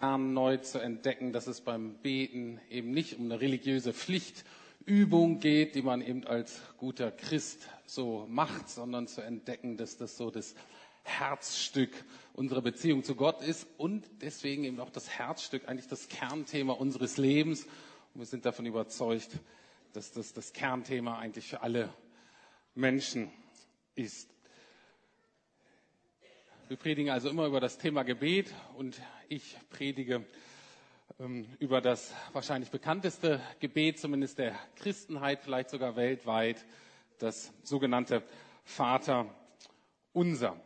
neu zu entdecken, dass es beim Beten eben nicht um eine religiöse Pflichtübung geht, die man eben als guter Christ so macht, sondern zu entdecken, dass das so das Herzstück unserer Beziehung zu Gott ist und deswegen eben auch das Herzstück, eigentlich das Kernthema unseres Lebens. Und wir sind davon überzeugt, dass das das Kernthema eigentlich für alle Menschen ist. Wir predigen also immer über das Thema Gebet und ich predige ähm, über das wahrscheinlich bekannteste Gebet, zumindest der Christenheit, vielleicht sogar weltweit, das sogenannte Vater unser.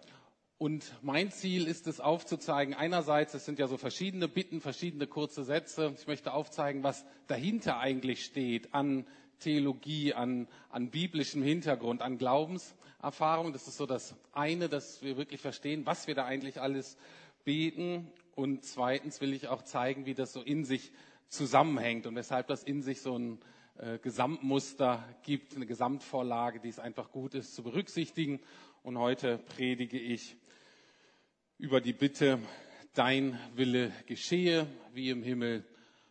Und mein Ziel ist es aufzuzeigen, einerseits, es sind ja so verschiedene Bitten, verschiedene kurze Sätze. Ich möchte aufzeigen, was dahinter eigentlich steht an Theologie, an, an biblischem Hintergrund, an Glaubens. Erfahrung. Das ist so das eine, dass wir wirklich verstehen, was wir da eigentlich alles beten. Und zweitens will ich auch zeigen, wie das so in sich zusammenhängt und weshalb das in sich so ein äh, Gesamtmuster gibt, eine Gesamtvorlage, die es einfach gut ist zu berücksichtigen. Und heute predige ich über die Bitte, dein Wille geschehe, wie im Himmel,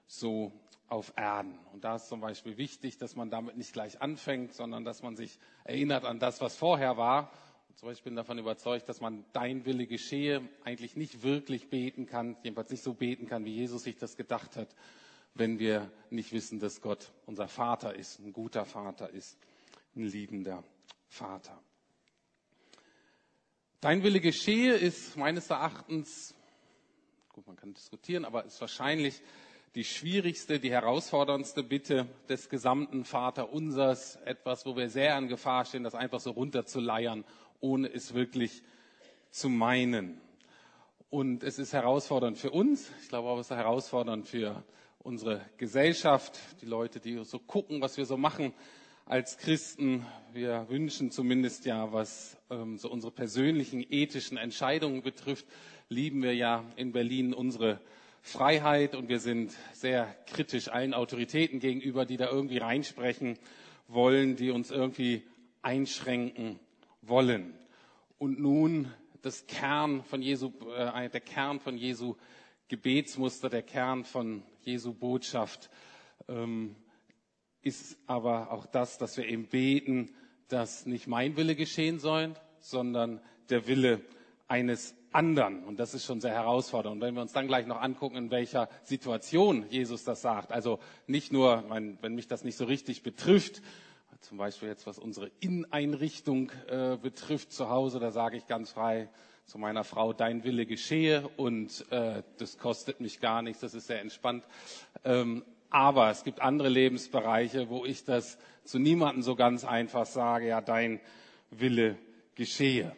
so auf Erden. Und da ist zum Beispiel wichtig, dass man damit nicht gleich anfängt, sondern dass man sich erinnert an das, was vorher war. Und zum Beispiel bin davon überzeugt, dass man dein Wille geschehe eigentlich nicht wirklich beten kann, jedenfalls nicht so beten kann, wie Jesus sich das gedacht hat, wenn wir nicht wissen, dass Gott unser Vater ist, ein guter Vater ist, ein liebender Vater. Dein Wille geschehe ist meines Erachtens, gut, man kann diskutieren, aber ist wahrscheinlich die schwierigste, die herausforderndste Bitte des gesamten Vaterunsers, etwas, wo wir sehr an Gefahr stehen, das einfach so runterzuleiern, ohne es wirklich zu meinen. Und es ist herausfordernd für uns, ich glaube auch, es ist herausfordernd für unsere Gesellschaft, die Leute, die so gucken, was wir so machen als Christen. Wir wünschen zumindest ja, was ähm, so unsere persönlichen ethischen Entscheidungen betrifft, lieben wir ja in Berlin unsere Freiheit und wir sind sehr kritisch allen Autoritäten gegenüber, die da irgendwie reinsprechen wollen, die uns irgendwie einschränken wollen. Und nun das Kern von Jesu, äh, der Kern von Jesu Gebetsmuster, der Kern von Jesu Botschaft ähm, ist aber auch das, dass wir eben beten, dass nicht mein Wille geschehen soll, sondern der Wille eines anderen. Und das ist schon sehr herausfordernd. Und wenn wir uns dann gleich noch angucken, in welcher Situation Jesus das sagt, also nicht nur, wenn mich das nicht so richtig betrifft, zum Beispiel jetzt was unsere Inneneinrichtung äh, betrifft zu Hause, da sage ich ganz frei zu meiner Frau, dein Wille geschehe und äh, das kostet mich gar nichts, das ist sehr entspannt. Ähm, aber es gibt andere Lebensbereiche, wo ich das zu niemandem so ganz einfach sage, ja, dein Wille geschehe.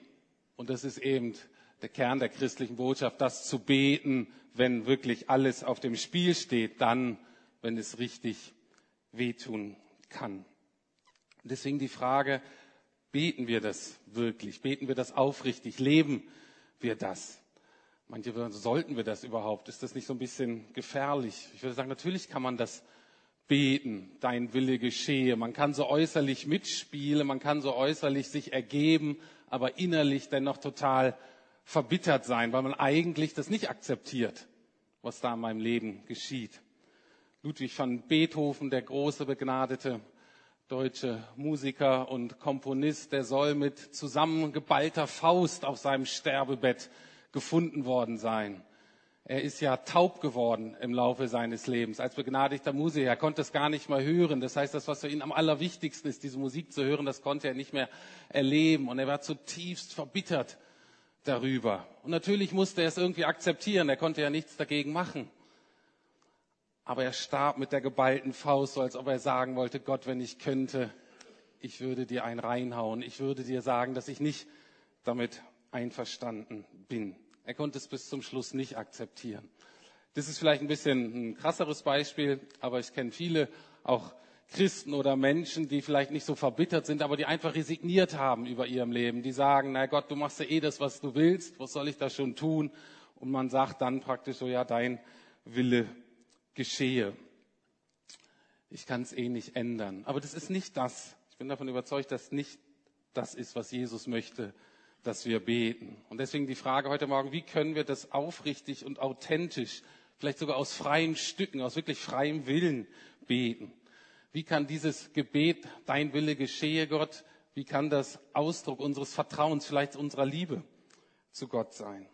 Und das ist eben der Kern der christlichen Botschaft, das zu beten, wenn wirklich alles auf dem Spiel steht, dann, wenn es richtig wehtun kann. Deswegen die Frage, beten wir das wirklich? Beten wir das aufrichtig? Leben wir das? Manche würden, sollten wir das überhaupt? Ist das nicht so ein bisschen gefährlich? Ich würde sagen, natürlich kann man das beten, dein Wille geschehe. Man kann so äußerlich mitspielen, man kann so äußerlich sich ergeben, aber innerlich dennoch total verbittert sein, weil man eigentlich das nicht akzeptiert, was da in meinem Leben geschieht. Ludwig van Beethoven, der große begnadete deutsche Musiker und Komponist, der soll mit zusammengeballter Faust auf seinem Sterbebett gefunden worden sein. Er ist ja taub geworden im Laufe seines Lebens als begnadigter Musiker. Er konnte es gar nicht mehr hören. Das heißt, das, was für ihn am allerwichtigsten ist, diese Musik zu hören, das konnte er nicht mehr erleben. Und er war zutiefst verbittert darüber. Und natürlich musste er es irgendwie akzeptieren, er konnte ja nichts dagegen machen. Aber er starb mit der geballten Faust, so als ob er sagen wollte, Gott, wenn ich könnte, ich würde dir einen reinhauen. Ich würde dir sagen, dass ich nicht damit einverstanden bin. Er konnte es bis zum Schluss nicht akzeptieren. Das ist vielleicht ein bisschen ein krasseres Beispiel, aber ich kenne viele, auch Christen oder Menschen, die vielleicht nicht so verbittert sind, aber die einfach resigniert haben über ihrem Leben. Die sagen, na Gott, du machst ja eh das, was du willst, was soll ich da schon tun? Und man sagt dann praktisch so, ja, dein Wille geschehe. Ich kann es eh nicht ändern. Aber das ist nicht das. Ich bin davon überzeugt, dass nicht das ist, was Jesus möchte, dass wir beten. Und deswegen die Frage heute Morgen, wie können wir das aufrichtig und authentisch vielleicht sogar aus freien Stücken, aus wirklich freiem Willen beten. Wie kann dieses Gebet, dein Wille geschehe, Gott, wie kann das Ausdruck unseres Vertrauens, vielleicht unserer Liebe zu Gott sein?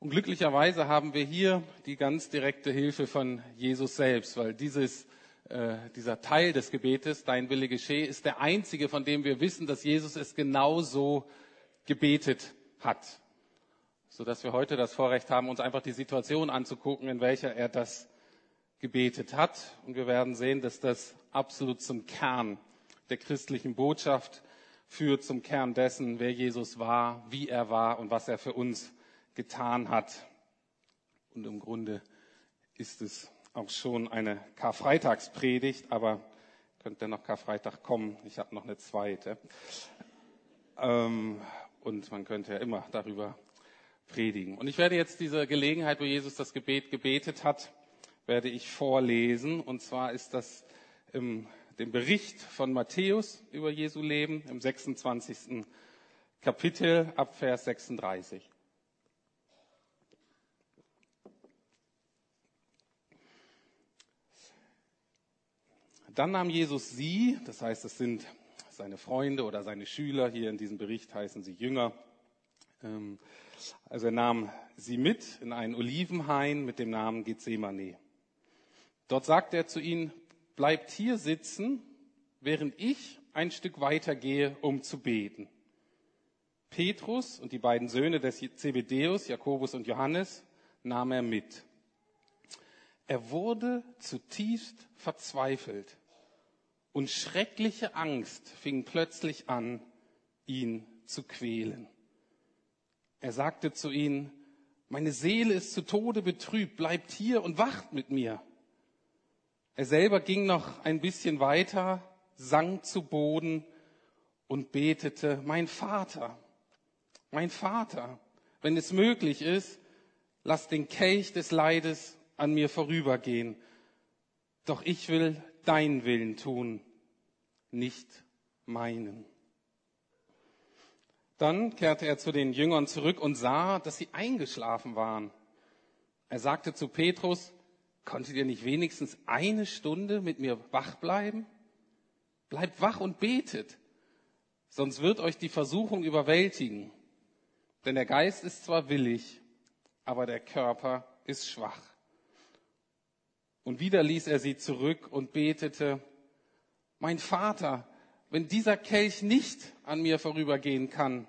Und glücklicherweise haben wir hier die ganz direkte Hilfe von Jesus selbst, weil dieses, äh, dieser Teil des Gebetes, dein Wille geschehe, ist der einzige, von dem wir wissen, dass Jesus es genauso gebetet hat. Sodass wir heute das Vorrecht haben, uns einfach die Situation anzugucken, in welcher er das gebetet hat. Und wir werden sehen, dass das absolut zum Kern der christlichen Botschaft führt, zum Kern dessen, wer Jesus war, wie er war und was er für uns getan hat. Und im Grunde ist es auch schon eine Karfreitagspredigt, aber könnte noch Karfreitag kommen. Ich habe noch eine zweite. Ähm, und man könnte ja immer darüber predigen. Und ich werde jetzt diese Gelegenheit, wo Jesus das Gebet gebetet hat, werde ich vorlesen. Und zwar ist das im dem Bericht von Matthäus über Jesu Leben im 26. Kapitel ab Vers 36. Dann nahm Jesus sie, das heißt, es sind seine Freunde oder seine Schüler, hier in diesem Bericht heißen sie Jünger. Ähm, also er nahm sie mit in einen Olivenhain mit dem Namen Gethsemane. Dort sagte er zu ihnen, bleibt hier sitzen, während ich ein Stück weiter gehe, um zu beten. Petrus und die beiden Söhne des Zebedeus, Jakobus und Johannes, nahm er mit. Er wurde zutiefst verzweifelt und schreckliche Angst fing plötzlich an, ihn zu quälen. Er sagte zu ihnen, meine Seele ist zu Tode betrübt, bleibt hier und wacht mit mir. Er selber ging noch ein bisschen weiter, sank zu Boden und betete, mein Vater, mein Vater, wenn es möglich ist, lass den Kelch des Leides an mir vorübergehen. Doch ich will deinen Willen tun, nicht meinen. Dann kehrte er zu den Jüngern zurück und sah, dass sie eingeschlafen waren. Er sagte zu Petrus, Konntet ihr nicht wenigstens eine Stunde mit mir wach bleiben? Bleibt wach und betet, sonst wird euch die Versuchung überwältigen. Denn der Geist ist zwar willig, aber der Körper ist schwach. Und wieder ließ er sie zurück und betete, mein Vater, wenn dieser Kelch nicht an mir vorübergehen kann,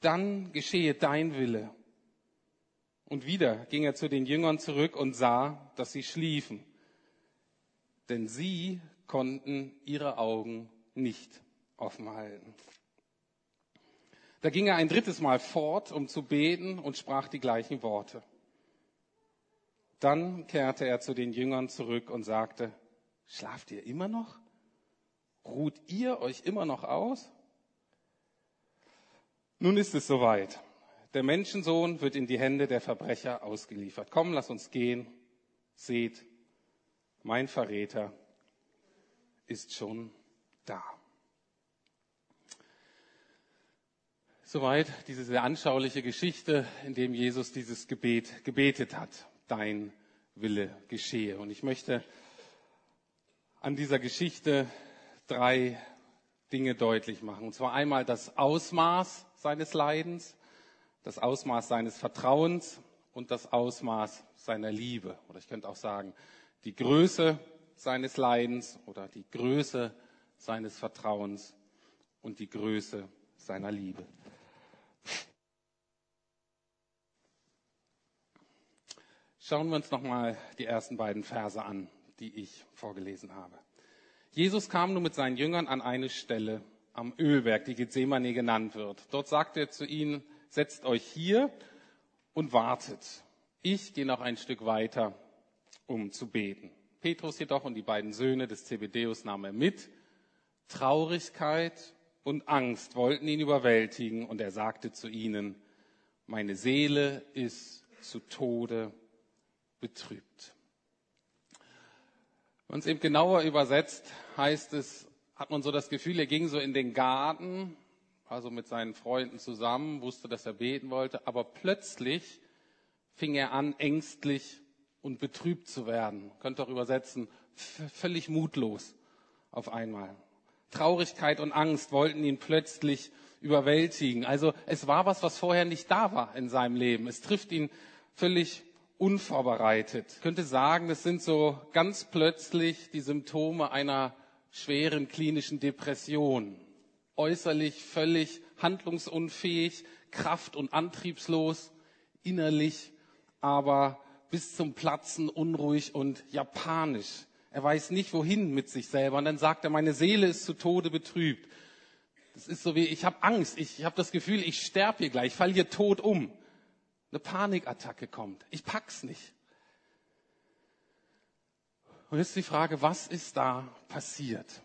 dann geschehe dein Wille. Und wieder ging er zu den Jüngern zurück und sah, dass sie schliefen, denn sie konnten ihre Augen nicht offen halten. Da ging er ein drittes Mal fort, um zu beten und sprach die gleichen Worte. Dann kehrte er zu den Jüngern zurück und sagte, schlaft ihr immer noch? Ruht ihr euch immer noch aus? Nun ist es soweit. Der Menschensohn wird in die Hände der Verbrecher ausgeliefert. Komm, lass uns gehen. Seht, mein Verräter ist schon da. Soweit diese sehr anschauliche Geschichte, in dem Jesus dieses Gebet gebetet hat. Dein Wille geschehe. Und ich möchte an dieser Geschichte drei Dinge deutlich machen. Und zwar einmal das Ausmaß seines Leidens, das Ausmaß seines Vertrauens und das Ausmaß seiner Liebe. Oder ich könnte auch sagen, die Größe seines Leidens oder die Größe seines Vertrauens und die Größe seiner Liebe. Schauen wir uns nochmal die ersten beiden Verse an, die ich vorgelesen habe. Jesus kam nun mit seinen Jüngern an eine Stelle am Ölberg, die Gethsemane genannt wird. Dort sagte er zu ihnen, setzt euch hier und wartet. Ich gehe noch ein Stück weiter, um zu beten. Petrus jedoch und die beiden Söhne des Zebedeus nahm er mit. Traurigkeit und Angst wollten ihn überwältigen und er sagte zu ihnen, meine Seele ist zu Tode betrübt. Wenn man es eben genauer übersetzt, heißt es, hat man so das Gefühl, er ging so in den Garten also mit seinen Freunden zusammen, wusste, dass er beten wollte, aber plötzlich fing er an, ängstlich und betrübt zu werden. Könnt auch übersetzen, völlig mutlos auf einmal. Traurigkeit und Angst wollten ihn plötzlich überwältigen. Also es war was, was vorher nicht da war in seinem Leben. Es trifft ihn völlig unvorbereitet. Ich könnte sagen, es sind so ganz plötzlich die Symptome einer schweren klinischen Depression. Äußerlich völlig handlungsunfähig, kraft- und antriebslos, innerlich aber bis zum Platzen unruhig und japanisch. Er weiß nicht, wohin mit sich selber. Und dann sagt er, meine Seele ist zu Tode betrübt. Das ist so wie, ich habe Angst, ich habe das Gefühl, ich sterbe hier gleich, ich falle hier tot um. Eine Panikattacke kommt. Ich pack's nicht. Und jetzt die Frage, was ist da passiert?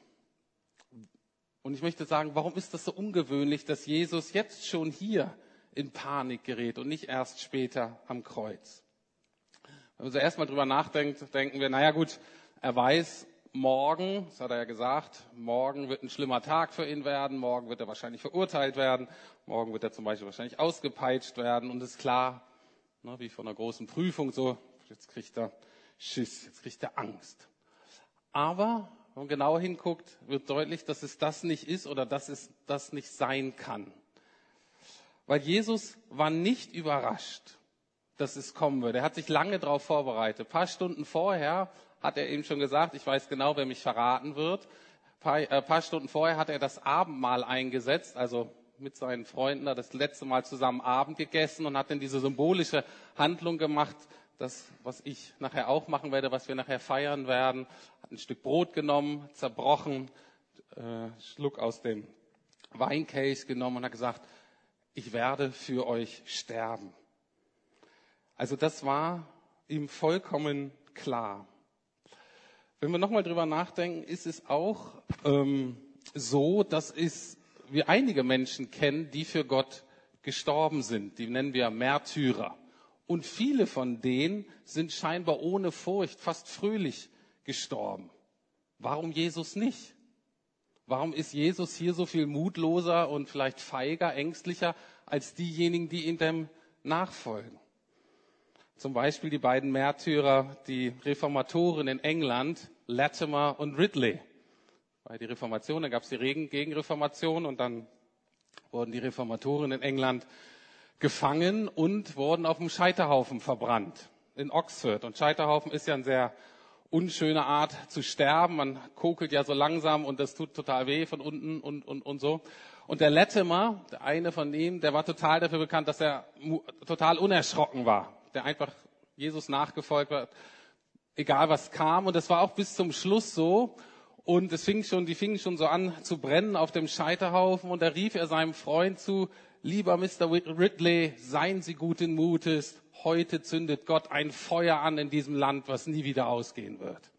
Und ich möchte sagen, warum ist das so ungewöhnlich, dass Jesus jetzt schon hier in Panik gerät und nicht erst später am Kreuz? Wenn man so erstmal drüber nachdenkt, denken wir, naja gut, er weiß, morgen, das hat er ja gesagt, morgen wird ein schlimmer Tag für ihn werden, morgen wird er wahrscheinlich verurteilt werden, morgen wird er zum Beispiel wahrscheinlich ausgepeitscht werden und ist klar, ne, wie von einer großen Prüfung so, jetzt kriegt er Schiss, jetzt kriegt er Angst. Aber wenn man genauer hinguckt, wird deutlich, dass es das nicht ist oder dass es das nicht sein kann. Weil Jesus war nicht überrascht, dass es kommen würde. Er hat sich lange darauf vorbereitet. Ein paar Stunden vorher hat er eben schon gesagt, ich weiß genau, wer mich verraten wird. Ein paar, äh, paar Stunden vorher hat er das Abendmahl eingesetzt, also mit seinen Freunden da das letzte Mal zusammen Abend gegessen und hat dann diese symbolische Handlung gemacht, das, was ich nachher auch machen werde, was wir nachher feiern werden, hat ein Stück Brot genommen, zerbrochen, äh, Schluck aus dem Weinkelch genommen und hat gesagt, ich werde für euch sterben. Also das war ihm vollkommen klar. Wenn wir nochmal drüber nachdenken, ist es auch ähm, so, dass es, wir einige Menschen kennen, die für Gott gestorben sind. Die nennen wir Märtyrer. Und viele von denen sind scheinbar ohne Furcht, fast fröhlich gestorben. Warum Jesus nicht? Warum ist Jesus hier so viel mutloser und vielleicht feiger, ängstlicher als diejenigen, die ihm dem nachfolgen? Zum Beispiel die beiden Märtyrer, die Reformatoren in England, Latimer und Ridley. Bei der Reformation, da gab es die Gegenreformation und dann wurden die Reformatoren in England gefangen und wurden auf dem Scheiterhaufen verbrannt in Oxford. Und Scheiterhaufen ist ja eine sehr unschöne Art zu sterben. Man kokelt ja so langsam und das tut total weh von unten und, und, und so. Und der Latimer, der eine von ihm, der war total dafür bekannt, dass er total unerschrocken war, der einfach Jesus nachgefolgt hat egal was kam. Und es war auch bis zum Schluss so. Und es fing schon, die fingen schon so an zu brennen auf dem Scheiterhaufen. Und da rief er seinem Freund zu, lieber Mr. Ridley, seien Sie guten Mutes. Heute zündet Gott ein Feuer an in diesem Land, was nie wieder ausgehen wird.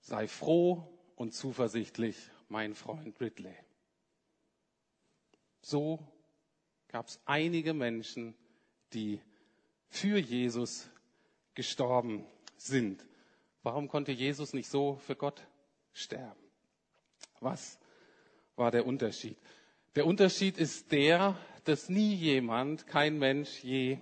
Sei froh und zuversichtlich, mein Freund Ridley. So gab es einige Menschen, die für Jesus gestorben sind. Warum konnte Jesus nicht so für Gott sterben? Was war der Unterschied? Der Unterschied ist der, dass nie jemand, kein Mensch je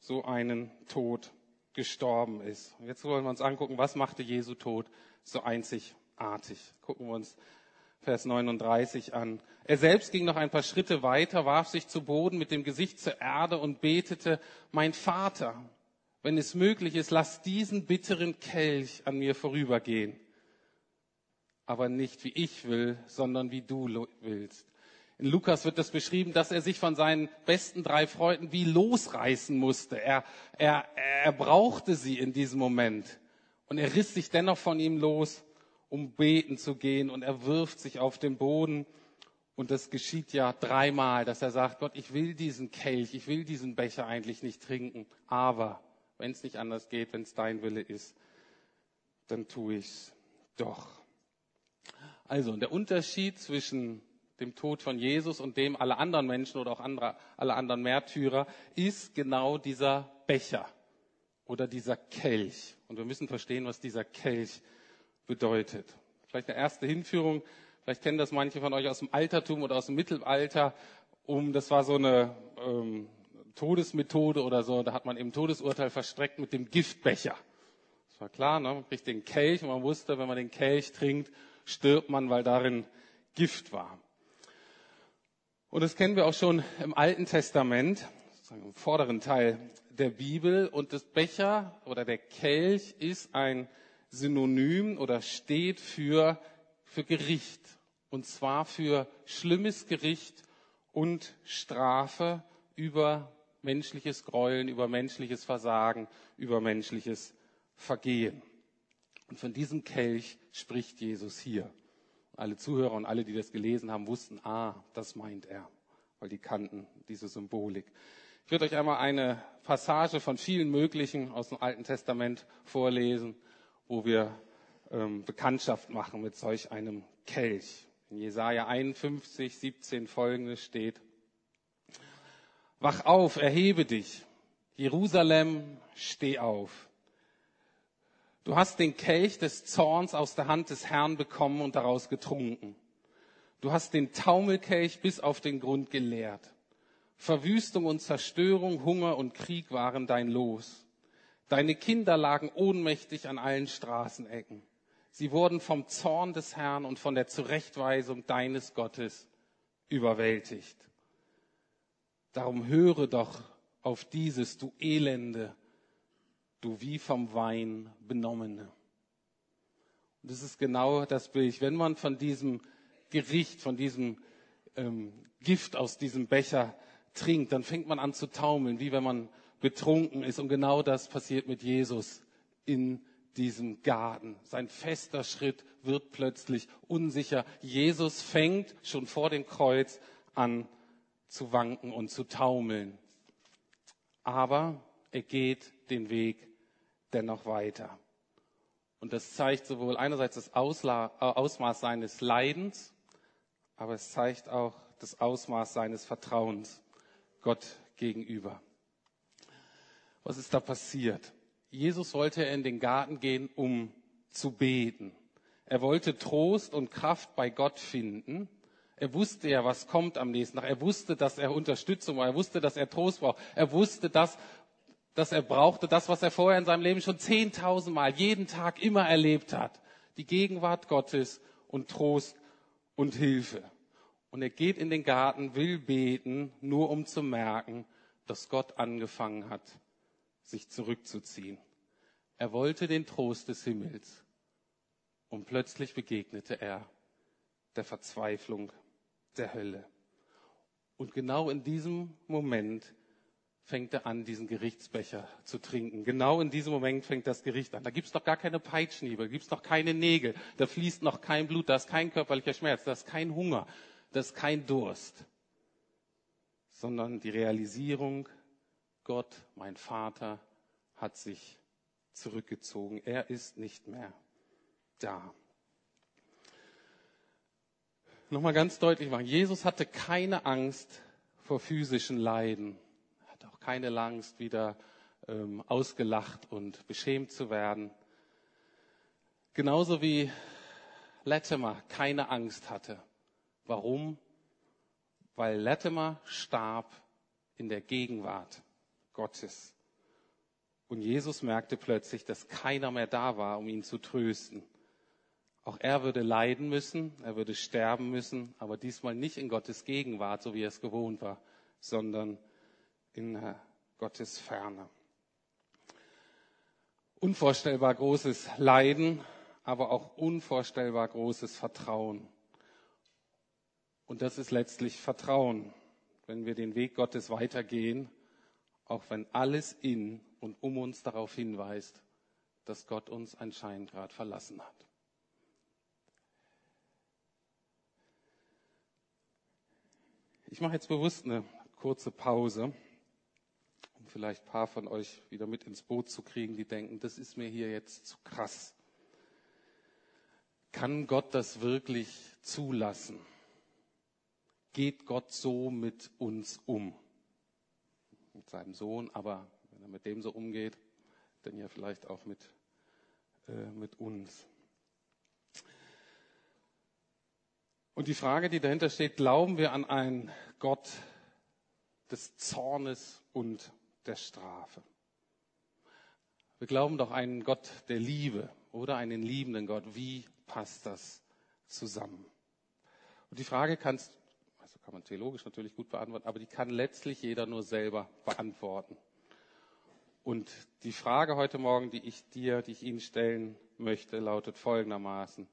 so einen Tod gestorben ist. Jetzt wollen wir uns angucken, was machte Jesu Tod so einzigartig. Gucken wir uns Vers 39 an. Er selbst ging noch ein paar Schritte weiter, warf sich zu Boden mit dem Gesicht zur Erde und betete, mein Vater, wenn es möglich ist, lass diesen bitteren Kelch an mir vorübergehen. Aber nicht wie ich will, sondern wie du willst. In Lukas wird das beschrieben, dass er sich von seinen besten drei Freunden wie losreißen musste. Er, er, er brauchte sie in diesem Moment. Und er riss sich dennoch von ihm los, um beten zu gehen. Und er wirft sich auf den Boden. Und das geschieht ja dreimal, dass er sagt, Gott, ich will diesen Kelch, ich will diesen Becher eigentlich nicht trinken. Aber wenn es nicht anders geht, wenn es dein Wille ist, dann tue ich es doch. Also, der Unterschied zwischen dem Tod von Jesus und dem aller anderen Menschen oder auch andere, alle anderen Märtyrer ist genau dieser Becher oder dieser Kelch. Und wir müssen verstehen, was dieser Kelch bedeutet. Vielleicht eine erste Hinführung. Vielleicht kennen das manche von euch aus dem Altertum oder aus dem Mittelalter. Um, das war so eine ähm, Todesmethode oder so, da hat man eben Todesurteil verstreckt mit dem Giftbecher. Das war klar, ne? man kriegt den Kelch und man wusste, wenn man den Kelch trinkt, stirbt man, weil darin Gift war. Und das kennen wir auch schon im Alten Testament, sozusagen im vorderen Teil der Bibel. Und das Becher oder der Kelch ist ein Synonym oder steht für, für Gericht. Und zwar für schlimmes Gericht und Strafe über menschliches Gräueln, über menschliches Versagen, über menschliches Vergehen. Und von diesem Kelch spricht Jesus hier. Alle Zuhörer und alle, die das gelesen haben, wussten, ah, das meint er, weil die kannten diese Symbolik. Ich würde euch einmal eine Passage von vielen möglichen aus dem Alten Testament vorlesen, wo wir ähm, Bekanntschaft machen mit solch einem Kelch. In Jesaja 51, 17 folgendes steht, Wach auf, erhebe dich. Jerusalem, steh auf. Du hast den Kelch des Zorns aus der Hand des Herrn bekommen und daraus getrunken. Du hast den Taumelkelch bis auf den Grund geleert. Verwüstung und Zerstörung, Hunger und Krieg waren dein Los. Deine Kinder lagen ohnmächtig an allen Straßenecken. Sie wurden vom Zorn des Herrn und von der Zurechtweisung deines Gottes überwältigt. Darum höre doch auf dieses, du Elende, du wie vom Wein benommene. Und das ist genau das Bild. Wenn man von diesem Gericht, von diesem ähm, Gift aus diesem Becher trinkt, dann fängt man an zu taumeln, wie wenn man betrunken ist. Und genau das passiert mit Jesus in diesem Garten. Sein fester Schritt wird plötzlich unsicher. Jesus fängt schon vor dem Kreuz an zu wanken und zu taumeln. Aber er geht den Weg dennoch weiter. Und das zeigt sowohl einerseits das Ausla äh, Ausmaß seines Leidens, aber es zeigt auch das Ausmaß seines Vertrauens Gott gegenüber. Was ist da passiert? Jesus wollte in den Garten gehen, um zu beten. Er wollte Trost und Kraft bei Gott finden. Er wusste ja, was kommt am nächsten Tag. Er wusste, dass er Unterstützung braucht. Er wusste, dass er Trost braucht. Er wusste, dass, dass er brauchte, das, was er vorher in seinem Leben schon zehntausendmal, jeden Tag immer erlebt hat. Die Gegenwart Gottes und Trost und Hilfe. Und er geht in den Garten, will beten, nur um zu merken, dass Gott angefangen hat, sich zurückzuziehen. Er wollte den Trost des Himmels. Und plötzlich begegnete er der Verzweiflung der Hölle. Und genau in diesem Moment fängt er an, diesen Gerichtsbecher zu trinken. Genau in diesem Moment fängt das Gericht an. Da gibt's doch gar keine Peitschenhiebe, da gibt's noch keine Nägel, da fließt noch kein Blut, da ist kein körperlicher Schmerz, da ist kein Hunger, das ist kein Durst, sondern die Realisierung, Gott, mein Vater, hat sich zurückgezogen. Er ist nicht mehr da. Nochmal ganz deutlich machen. Jesus hatte keine Angst vor physischen Leiden. Er hatte auch keine Angst, wieder ähm, ausgelacht und beschämt zu werden. Genauso wie Latimer keine Angst hatte Warum? Weil Latimer starb in der Gegenwart Gottes. Und Jesus merkte plötzlich, dass keiner mehr da war, um ihn zu trösten. Auch er würde leiden müssen, er würde sterben müssen, aber diesmal nicht in Gottes Gegenwart, so wie er es gewohnt war, sondern in äh, Gottes Ferne. Unvorstellbar großes Leiden, aber auch unvorstellbar großes Vertrauen. Und das ist letztlich Vertrauen, wenn wir den Weg Gottes weitergehen, auch wenn alles in und um uns darauf hinweist, dass Gott uns anscheinend gerade verlassen hat. Ich mache jetzt bewusst eine kurze Pause, um vielleicht ein paar von euch wieder mit ins Boot zu kriegen, die denken, das ist mir hier jetzt zu krass. Kann Gott das wirklich zulassen? geht Gott so mit uns um. Mit seinem Sohn, aber wenn er mit dem so umgeht, dann ja vielleicht auch mit, äh, mit uns. Und die Frage, die dahinter steht, glauben wir an einen Gott, des Zornes und der Strafe. Wir glauben doch einen Gott der Liebe oder einen liebenden Gott. Wie passt das zusammen? Und die Frage kannst, also kann man theologisch natürlich gut beantworten, aber die kann letztlich jeder nur selber beantworten. Und die Frage heute Morgen, die ich dir, die ich Ihnen stellen möchte, lautet folgendermaßen.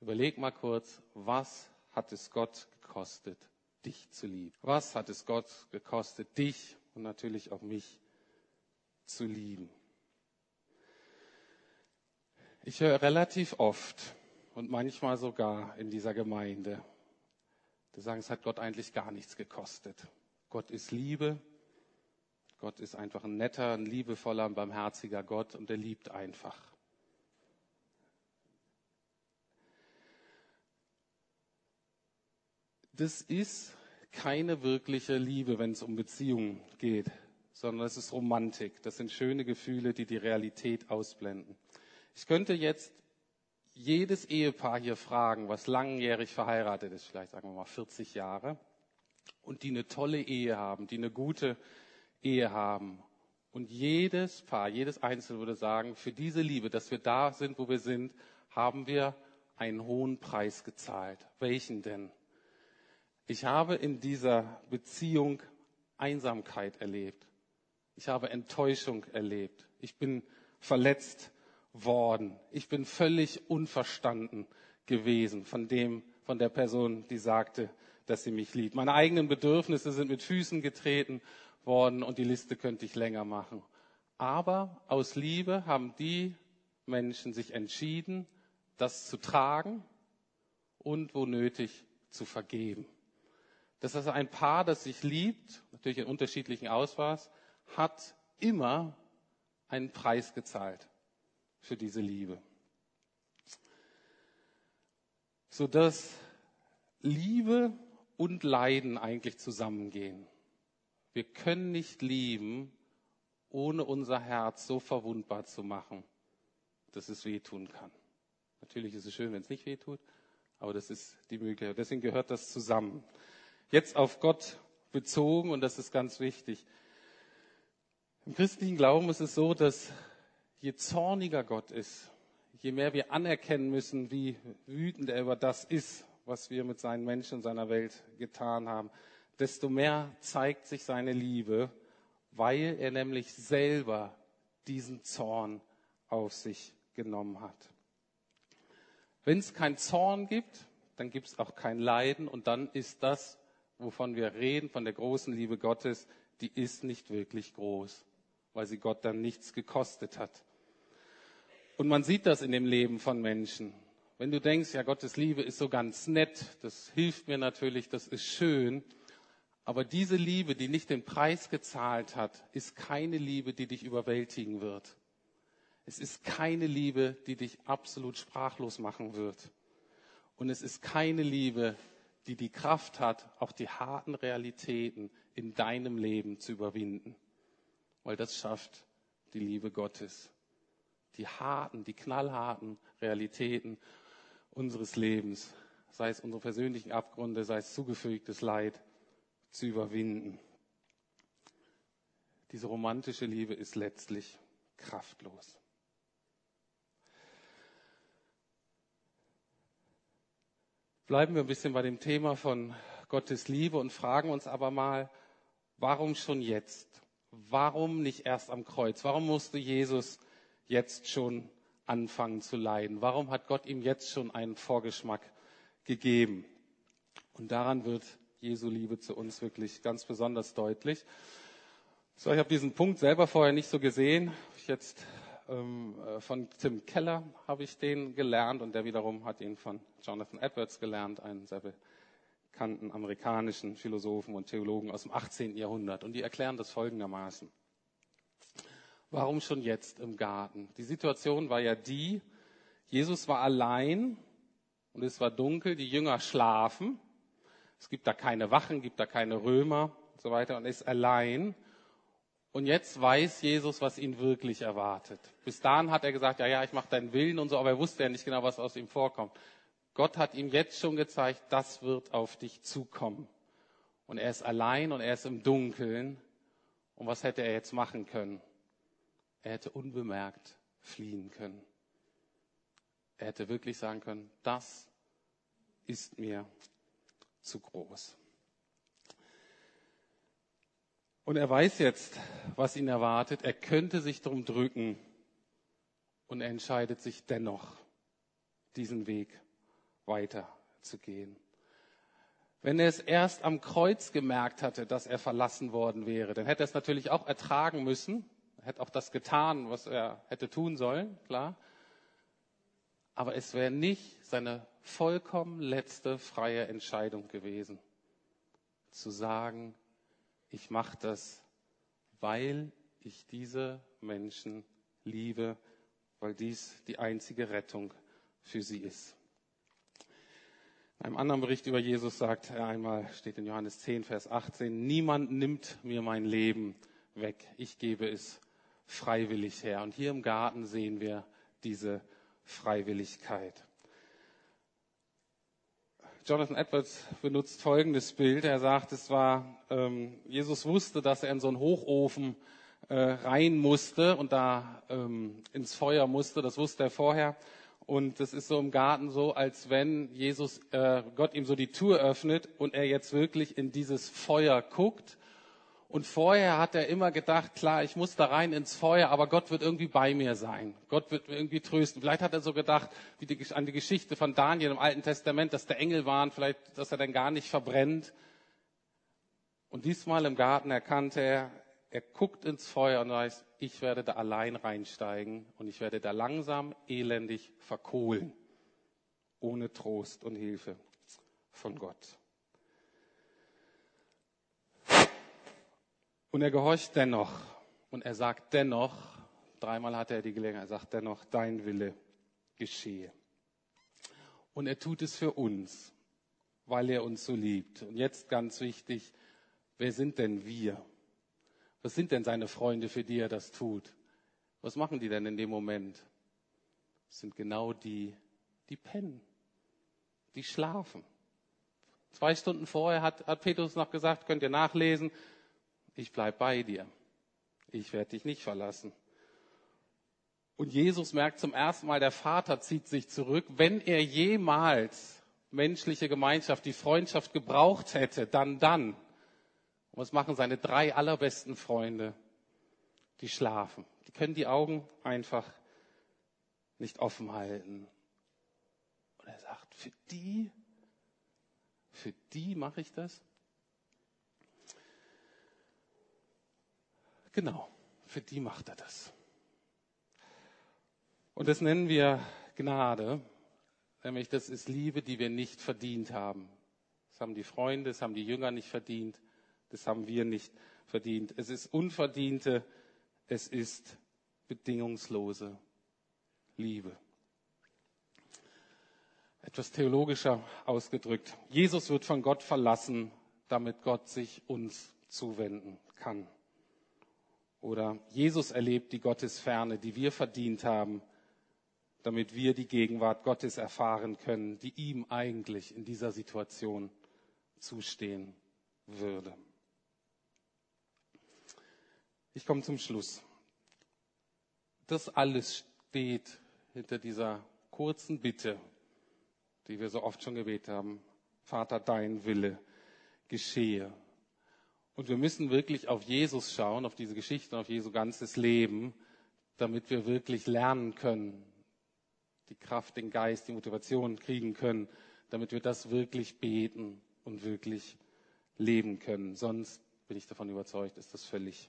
Überleg mal kurz, was hat es Gott gekostet, dich zu lieben? Was hat es Gott gekostet, dich und natürlich auch mich zu lieben? Ich höre relativ oft und manchmal sogar in dieser Gemeinde, die sagen, es hat Gott eigentlich gar nichts gekostet. Gott ist Liebe. Gott ist einfach ein netter, ein liebevoller, ein barmherziger Gott und er liebt einfach. Das ist keine wirkliche Liebe, wenn es um Beziehungen geht, sondern es ist Romantik. Das sind schöne Gefühle, die die Realität ausblenden. Ich könnte jetzt jedes Ehepaar hier fragen, was langjährig verheiratet ist, vielleicht sagen wir mal 40 Jahre, und die eine tolle Ehe haben, die eine gute Ehe haben. Und jedes Paar, jedes Einzelne würde sagen, für diese Liebe, dass wir da sind, wo wir sind, haben wir einen hohen Preis gezahlt. Welchen denn? Ich habe in dieser Beziehung Einsamkeit erlebt. Ich habe Enttäuschung erlebt. Ich bin verletzt worden. Ich bin völlig unverstanden gewesen von dem, von der Person, die sagte, dass sie mich liebt. Meine eigenen Bedürfnisse sind mit Füßen getreten worden und die Liste könnte ich länger machen. Aber aus Liebe haben die Menschen sich entschieden, das zu tragen und wo nötig zu vergeben. Das ist ein Paar, das sich liebt, natürlich in unterschiedlichen Ausmaß, hat immer einen Preis gezahlt für diese Liebe. Sodass Liebe und Leiden eigentlich zusammengehen. Wir können nicht lieben, ohne unser Herz so verwundbar zu machen, dass es wehtun kann. Natürlich ist es schön, wenn es nicht wehtut, aber das ist die Möglichkeit. Deswegen gehört das zusammen. Jetzt auf Gott bezogen, und das ist ganz wichtig. Im christlichen Glauben ist es so, dass je zorniger Gott ist, je mehr wir anerkennen müssen, wie wütend er über das ist, was wir mit seinen Menschen und seiner Welt getan haben, desto mehr zeigt sich seine Liebe, weil er nämlich selber diesen Zorn auf sich genommen hat. Wenn es keinen Zorn gibt, dann gibt es auch kein Leiden und dann ist das, wovon wir reden, von der großen Liebe Gottes, die ist nicht wirklich groß, weil sie Gott dann nichts gekostet hat. Und man sieht das in dem Leben von Menschen. Wenn du denkst, ja, Gottes Liebe ist so ganz nett, das hilft mir natürlich, das ist schön. Aber diese Liebe, die nicht den Preis gezahlt hat, ist keine Liebe, die dich überwältigen wird. Es ist keine Liebe, die dich absolut sprachlos machen wird. Und es ist keine Liebe, die die Kraft hat, auch die harten Realitäten in deinem Leben zu überwinden. Weil das schafft die Liebe Gottes die harten, die knallharten Realitäten unseres Lebens, sei es unsere persönlichen Abgründe, sei es zugefügtes Leid, zu überwinden. Diese romantische Liebe ist letztlich kraftlos. Bleiben wir ein bisschen bei dem Thema von Gottes Liebe und fragen uns aber mal, warum schon jetzt? Warum nicht erst am Kreuz? Warum musste Jesus jetzt schon anfangen zu leiden? Warum hat Gott ihm jetzt schon einen Vorgeschmack gegeben? Und daran wird Jesu Liebe zu uns wirklich ganz besonders deutlich. So, ich habe diesen Punkt selber vorher nicht so gesehen. Ich jetzt ähm, äh, von Tim Keller habe ich den gelernt und der wiederum hat ihn von Jonathan Edwards gelernt, einen sehr bekannten amerikanischen Philosophen und Theologen aus dem 18. Jahrhundert. Und die erklären das folgendermaßen. Warum schon jetzt im Garten? Die Situation war ja die, Jesus war allein und es war dunkel, die Jünger schlafen. Es gibt da keine Wachen, gibt da keine Römer und so weiter und ist allein. Und jetzt weiß Jesus, was ihn wirklich erwartet. Bis dahin hat er gesagt, ja, ja, ich mache deinen Willen und so, aber er wusste ja nicht genau, was aus ihm vorkommt. Gott hat ihm jetzt schon gezeigt, das wird auf dich zukommen. Und er ist allein und er ist im Dunkeln. Und was hätte er jetzt machen können? Er hätte unbemerkt fliehen können. Er hätte wirklich sagen können, das ist mir zu groß. Und er weiß jetzt, was ihn erwartet. Er könnte sich drum drücken und er entscheidet sich dennoch, diesen Weg weiterzugehen. Wenn er es erst am Kreuz gemerkt hatte, dass er verlassen worden wäre, dann hätte er es natürlich auch ertragen müssen, er hätte auch das getan, was er hätte tun sollen, klar. Aber es wäre nicht seine vollkommen letzte freie Entscheidung gewesen, zu sagen, ich mache das, weil ich diese Menschen liebe, weil dies die einzige Rettung für sie ist. In einem anderen Bericht über Jesus sagt er einmal, steht in Johannes 10, Vers 18, niemand nimmt mir mein Leben weg, ich gebe es freiwillig her. Und hier im Garten sehen wir diese Freiwilligkeit. Jonathan Edwards benutzt folgendes Bild. Er sagt, es war, ähm, Jesus wusste, dass er in so einen Hochofen äh, rein musste und da ähm, ins Feuer musste. Das wusste er vorher. Und es ist so im Garten so, als wenn Jesus, äh, Gott ihm so die Tür öffnet und er jetzt wirklich in dieses Feuer guckt und vorher hat er immer gedacht, klar, ich muss da rein ins Feuer, aber Gott wird irgendwie bei mir sein. Gott wird mir irgendwie trösten. Vielleicht hat er so gedacht, wie die, an die Geschichte von Daniel im Alten Testament, dass der Engel waren, vielleicht, dass er dann gar nicht verbrennt. Und diesmal im Garten erkannte er, er guckt ins Feuer und weiß, ich werde da allein reinsteigen und ich werde da langsam, elendig verkohlen, ohne Trost und Hilfe von Gott. Und er gehorcht dennoch. Und er sagt dennoch, dreimal hatte er die Gelegenheit, er sagt dennoch, dein Wille geschehe. Und er tut es für uns, weil er uns so liebt. Und jetzt ganz wichtig, wer sind denn wir? Was sind denn seine Freunde, für die er das tut? Was machen die denn in dem Moment? Das sind genau die, die pennen, die schlafen. Zwei Stunden vorher hat, hat Petrus noch gesagt, könnt ihr nachlesen, ich bleib bei dir. Ich werde dich nicht verlassen. Und Jesus merkt zum ersten Mal, der Vater zieht sich zurück. Wenn er jemals menschliche Gemeinschaft, die Freundschaft gebraucht hätte, dann dann. Und was machen seine drei allerbesten Freunde? Die schlafen. Die können die Augen einfach nicht offen halten. Und er sagt, für die, für die mache ich das? Genau, für die macht er das. Und das nennen wir Gnade, nämlich das ist Liebe, die wir nicht verdient haben. Das haben die Freunde, das haben die Jünger nicht verdient, das haben wir nicht verdient. Es ist unverdiente, es ist bedingungslose Liebe. Etwas theologischer ausgedrückt. Jesus wird von Gott verlassen, damit Gott sich uns zuwenden kann. Oder Jesus erlebt die Gottesferne, die wir verdient haben, damit wir die Gegenwart Gottes erfahren können, die ihm eigentlich in dieser Situation zustehen würde. Ich komme zum Schluss. Das alles steht hinter dieser kurzen Bitte, die wir so oft schon gebetet haben. Vater, dein Wille geschehe. Und wir müssen wirklich auf Jesus schauen, auf diese Geschichte, auf Jesu ganzes Leben, damit wir wirklich lernen können, die Kraft, den Geist, die Motivation kriegen können, damit wir das wirklich beten und wirklich leben können. Sonst bin ich davon überzeugt, ist das völlig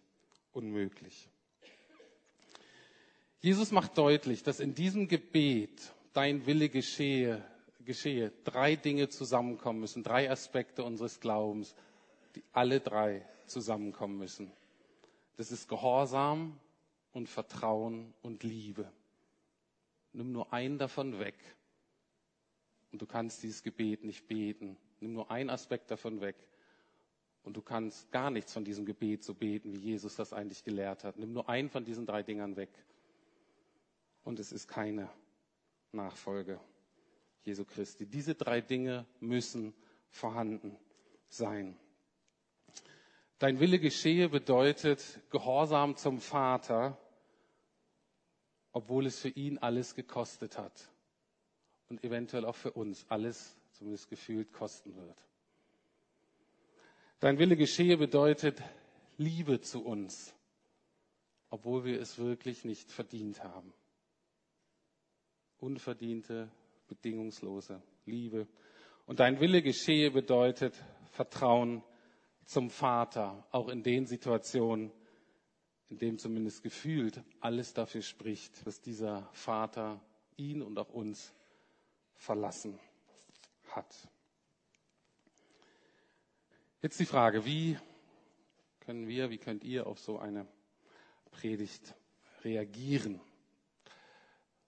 unmöglich. Jesus macht deutlich, dass in diesem Gebet dein Wille geschehe, geschehe, drei Dinge zusammenkommen müssen, drei Aspekte unseres Glaubens die alle drei zusammenkommen müssen. Das ist Gehorsam und Vertrauen und Liebe. Nimm nur einen davon weg und du kannst dieses Gebet nicht beten. Nimm nur einen Aspekt davon weg und du kannst gar nichts von diesem Gebet so beten, wie Jesus das eigentlich gelehrt hat. Nimm nur einen von diesen drei Dingern weg und es ist keine Nachfolge Jesu Christi. Diese drei Dinge müssen vorhanden sein. Dein Wille geschehe bedeutet Gehorsam zum Vater, obwohl es für ihn alles gekostet hat und eventuell auch für uns alles, zumindest gefühlt, kosten wird. Dein Wille geschehe bedeutet Liebe zu uns, obwohl wir es wirklich nicht verdient haben. Unverdiente, bedingungslose Liebe. Und dein Wille geschehe bedeutet Vertrauen zum Vater, auch in den Situationen, in denen zumindest gefühlt alles dafür spricht, dass dieser Vater ihn und auch uns verlassen hat. Jetzt die Frage, wie können wir, wie könnt ihr auf so eine Predigt reagieren?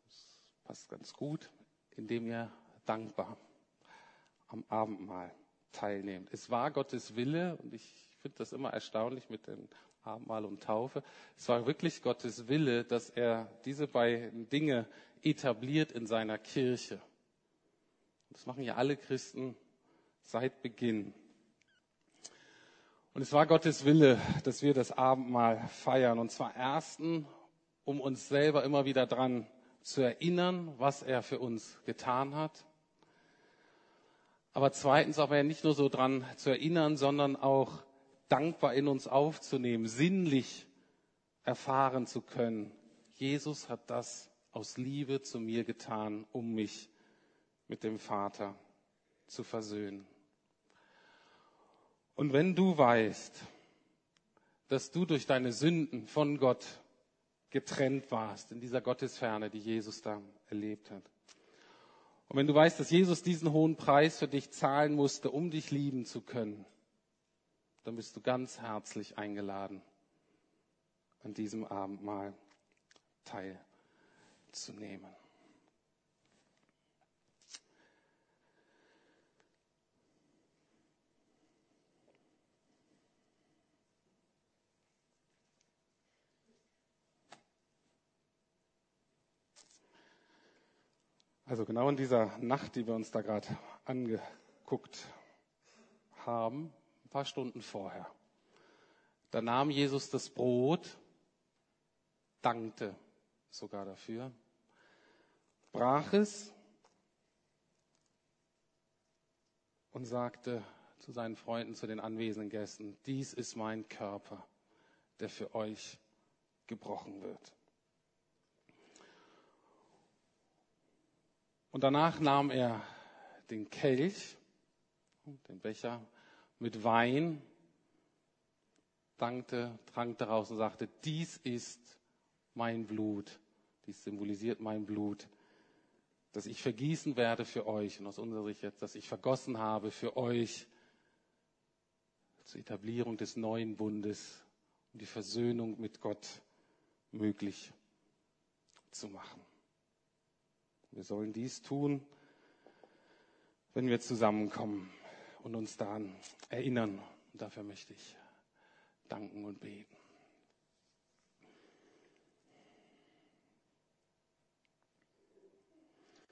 Das passt ganz gut, indem ihr dankbar am Abendmahl teilnehmt. Es war Gottes Wille und ich finde das immer erstaunlich mit dem Abendmahl und Taufe. Es war wirklich Gottes Wille, dass er diese beiden Dinge etabliert in seiner Kirche. Das machen ja alle Christen seit Beginn. Und es war Gottes Wille, dass wir das Abendmahl feiern. Und zwar ersten, um uns selber immer wieder dran zu erinnern, was er für uns getan hat. Aber zweitens aber nicht nur so dran zu erinnern, sondern auch dankbar in uns aufzunehmen, sinnlich erfahren zu können. Jesus hat das aus Liebe zu mir getan, um mich mit dem Vater zu versöhnen. Und wenn du weißt, dass du durch deine Sünden von Gott getrennt warst, in dieser Gottesferne, die Jesus da erlebt hat, und wenn du weißt, dass Jesus diesen hohen Preis für dich zahlen musste, um dich lieben zu können, dann bist du ganz herzlich eingeladen, an diesem Abendmahl teilzunehmen. Also genau in dieser Nacht, die wir uns da gerade angeguckt haben, ein paar Stunden vorher, da nahm Jesus das Brot, dankte sogar dafür, brach es und sagte zu seinen Freunden, zu den anwesenden Gästen, dies ist mein Körper, der für euch gebrochen wird. Und danach nahm er den Kelch, den Becher mit Wein, dankte, trank daraus und sagte, dies ist mein Blut, dies symbolisiert mein Blut, das ich vergießen werde für euch und aus unserer Sicht jetzt, dass ich vergossen habe für euch zur Etablierung des neuen Bundes, um die Versöhnung mit Gott möglich zu machen. Wir sollen dies tun, wenn wir zusammenkommen und uns daran erinnern. Und dafür möchte ich danken und beten.